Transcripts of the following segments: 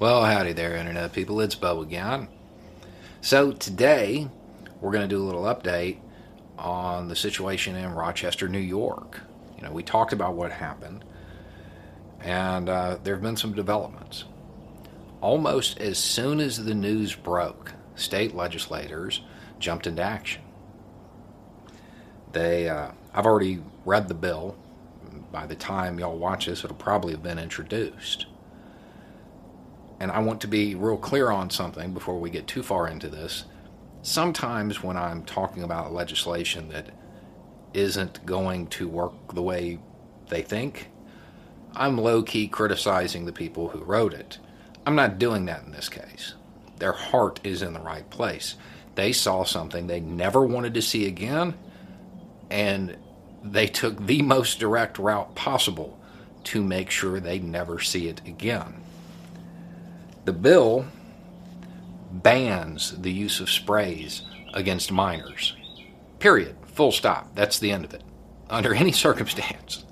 Well, howdy there, Internet people. It's Bo again. So, today we're going to do a little update on the situation in Rochester, New York. You know, we talked about what happened, and uh, there have been some developments. Almost as soon as the news broke, state legislators jumped into action. They, uh, I've already read the bill. By the time y'all watch this, it'll probably have been introduced and I want to be real clear on something before we get too far into this. Sometimes when I'm talking about legislation that isn't going to work the way they think, I'm low key criticizing the people who wrote it. I'm not doing that in this case. Their heart is in the right place. They saw something they never wanted to see again, and they took the most direct route possible to make sure they never see it again. The bill bans the use of sprays against minors. Period. Full stop. That's the end of it. Under any circumstance.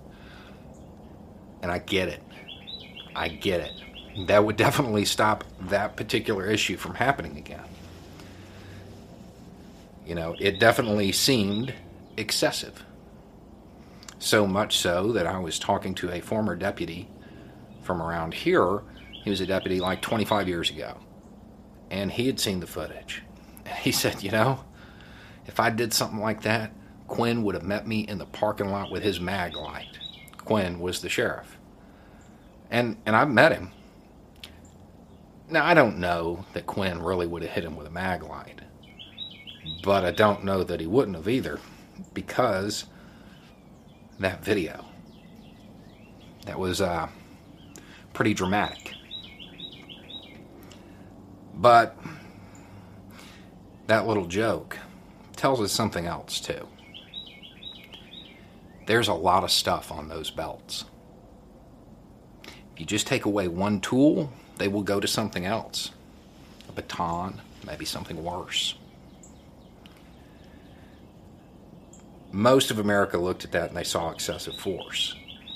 And I get it. I get it. That would definitely stop that particular issue from happening again. You know, it definitely seemed excessive. So much so that I was talking to a former deputy from around here he was a deputy like 25 years ago, and he had seen the footage. And he said, You know, if I did something like that, Quinn would have met me in the parking lot with his mag light. Quinn was the sheriff. And, and I've met him. Now, I don't know that Quinn really would have hit him with a mag light, but I don't know that he wouldn't have either because that video. That was uh, pretty dramatic. But that little joke tells us something else, too. There's a lot of stuff on those belts. If you just take away one tool, they will go to something else a baton, maybe something worse. Most of America looked at that and they saw excessive force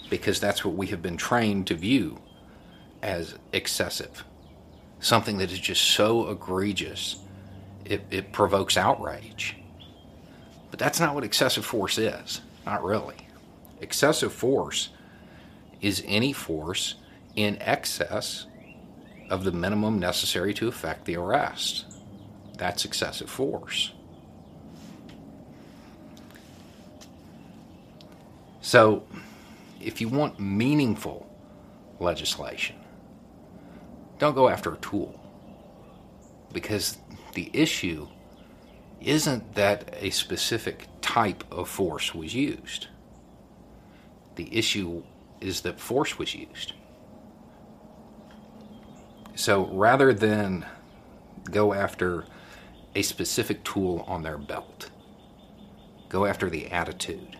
because that's what we have been trained to view as excessive something that is just so egregious, it, it provokes outrage. But that's not what excessive force is. Not really. Excessive force is any force in excess of the minimum necessary to effect the arrest. That's excessive force. So, if you want meaningful legislation, don't go after a tool. Because the issue isn't that a specific type of force was used. The issue is that force was used. So rather than go after a specific tool on their belt, go after the attitude.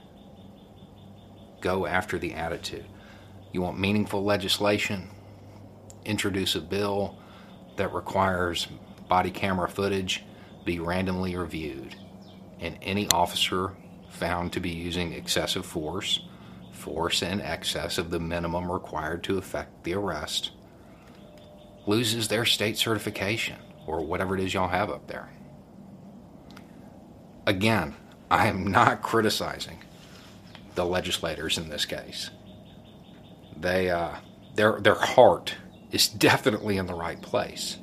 Go after the attitude. You want meaningful legislation? Introduce a bill that requires body camera footage be randomly reviewed, and any officer found to be using excessive force, force in excess of the minimum required to effect the arrest, loses their state certification or whatever it is y'all have up there. Again, I am not criticizing the legislators in this case. They, uh, their, their heart is definitely in the right place.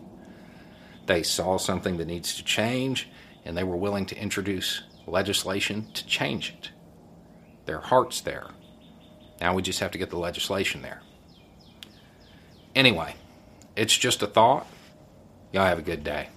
They saw something that needs to change, and they were willing to introduce legislation to change it. Their heart's there. Now we just have to get the legislation there. Anyway, it's just a thought. Y'all have a good day.